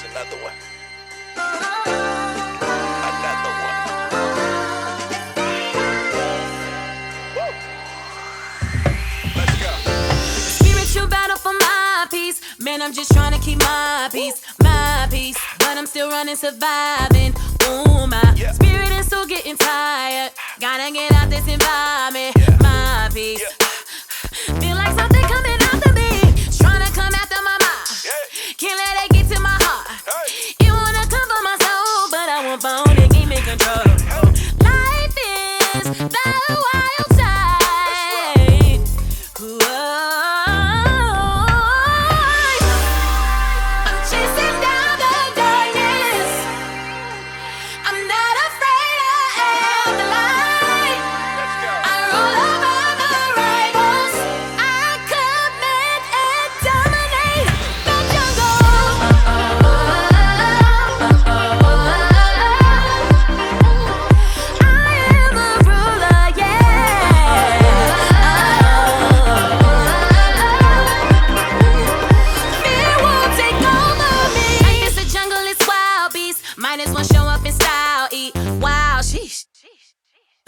Here's another one. Another one. Woo. Let's go. Spiritual battle for my peace. Man, I'm just trying to keep my peace, my peace. But I'm still running, surviving. Ooh, my Yeah. spirit is still getting tired. Gotta get out this environment. Yeah. My peace, Yeah.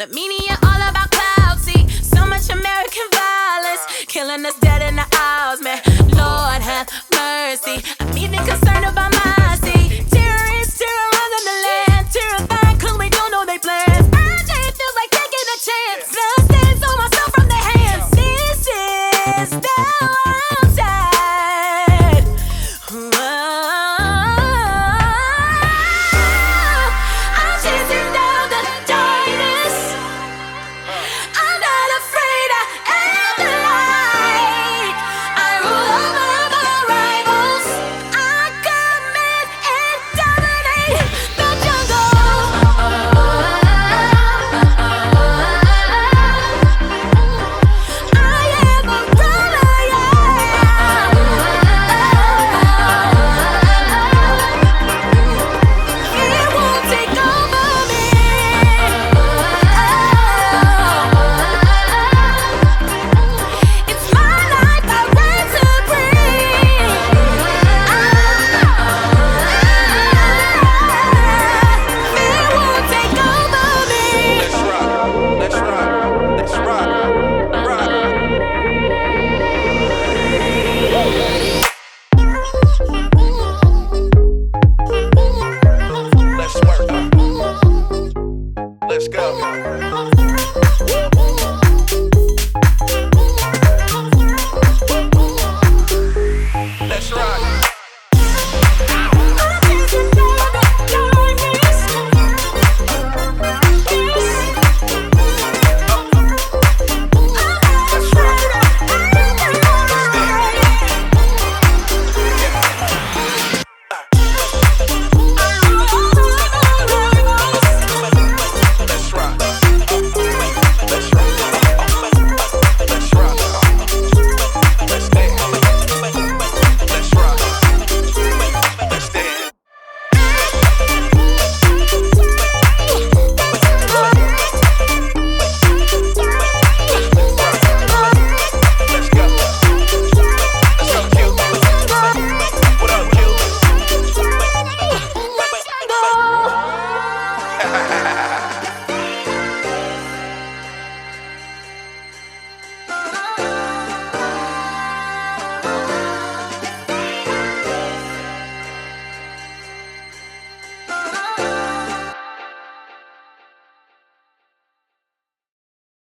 The meaning you're all about cloudsy. So much American violence. Killing us dead in the aisles, man. Lord have mercy.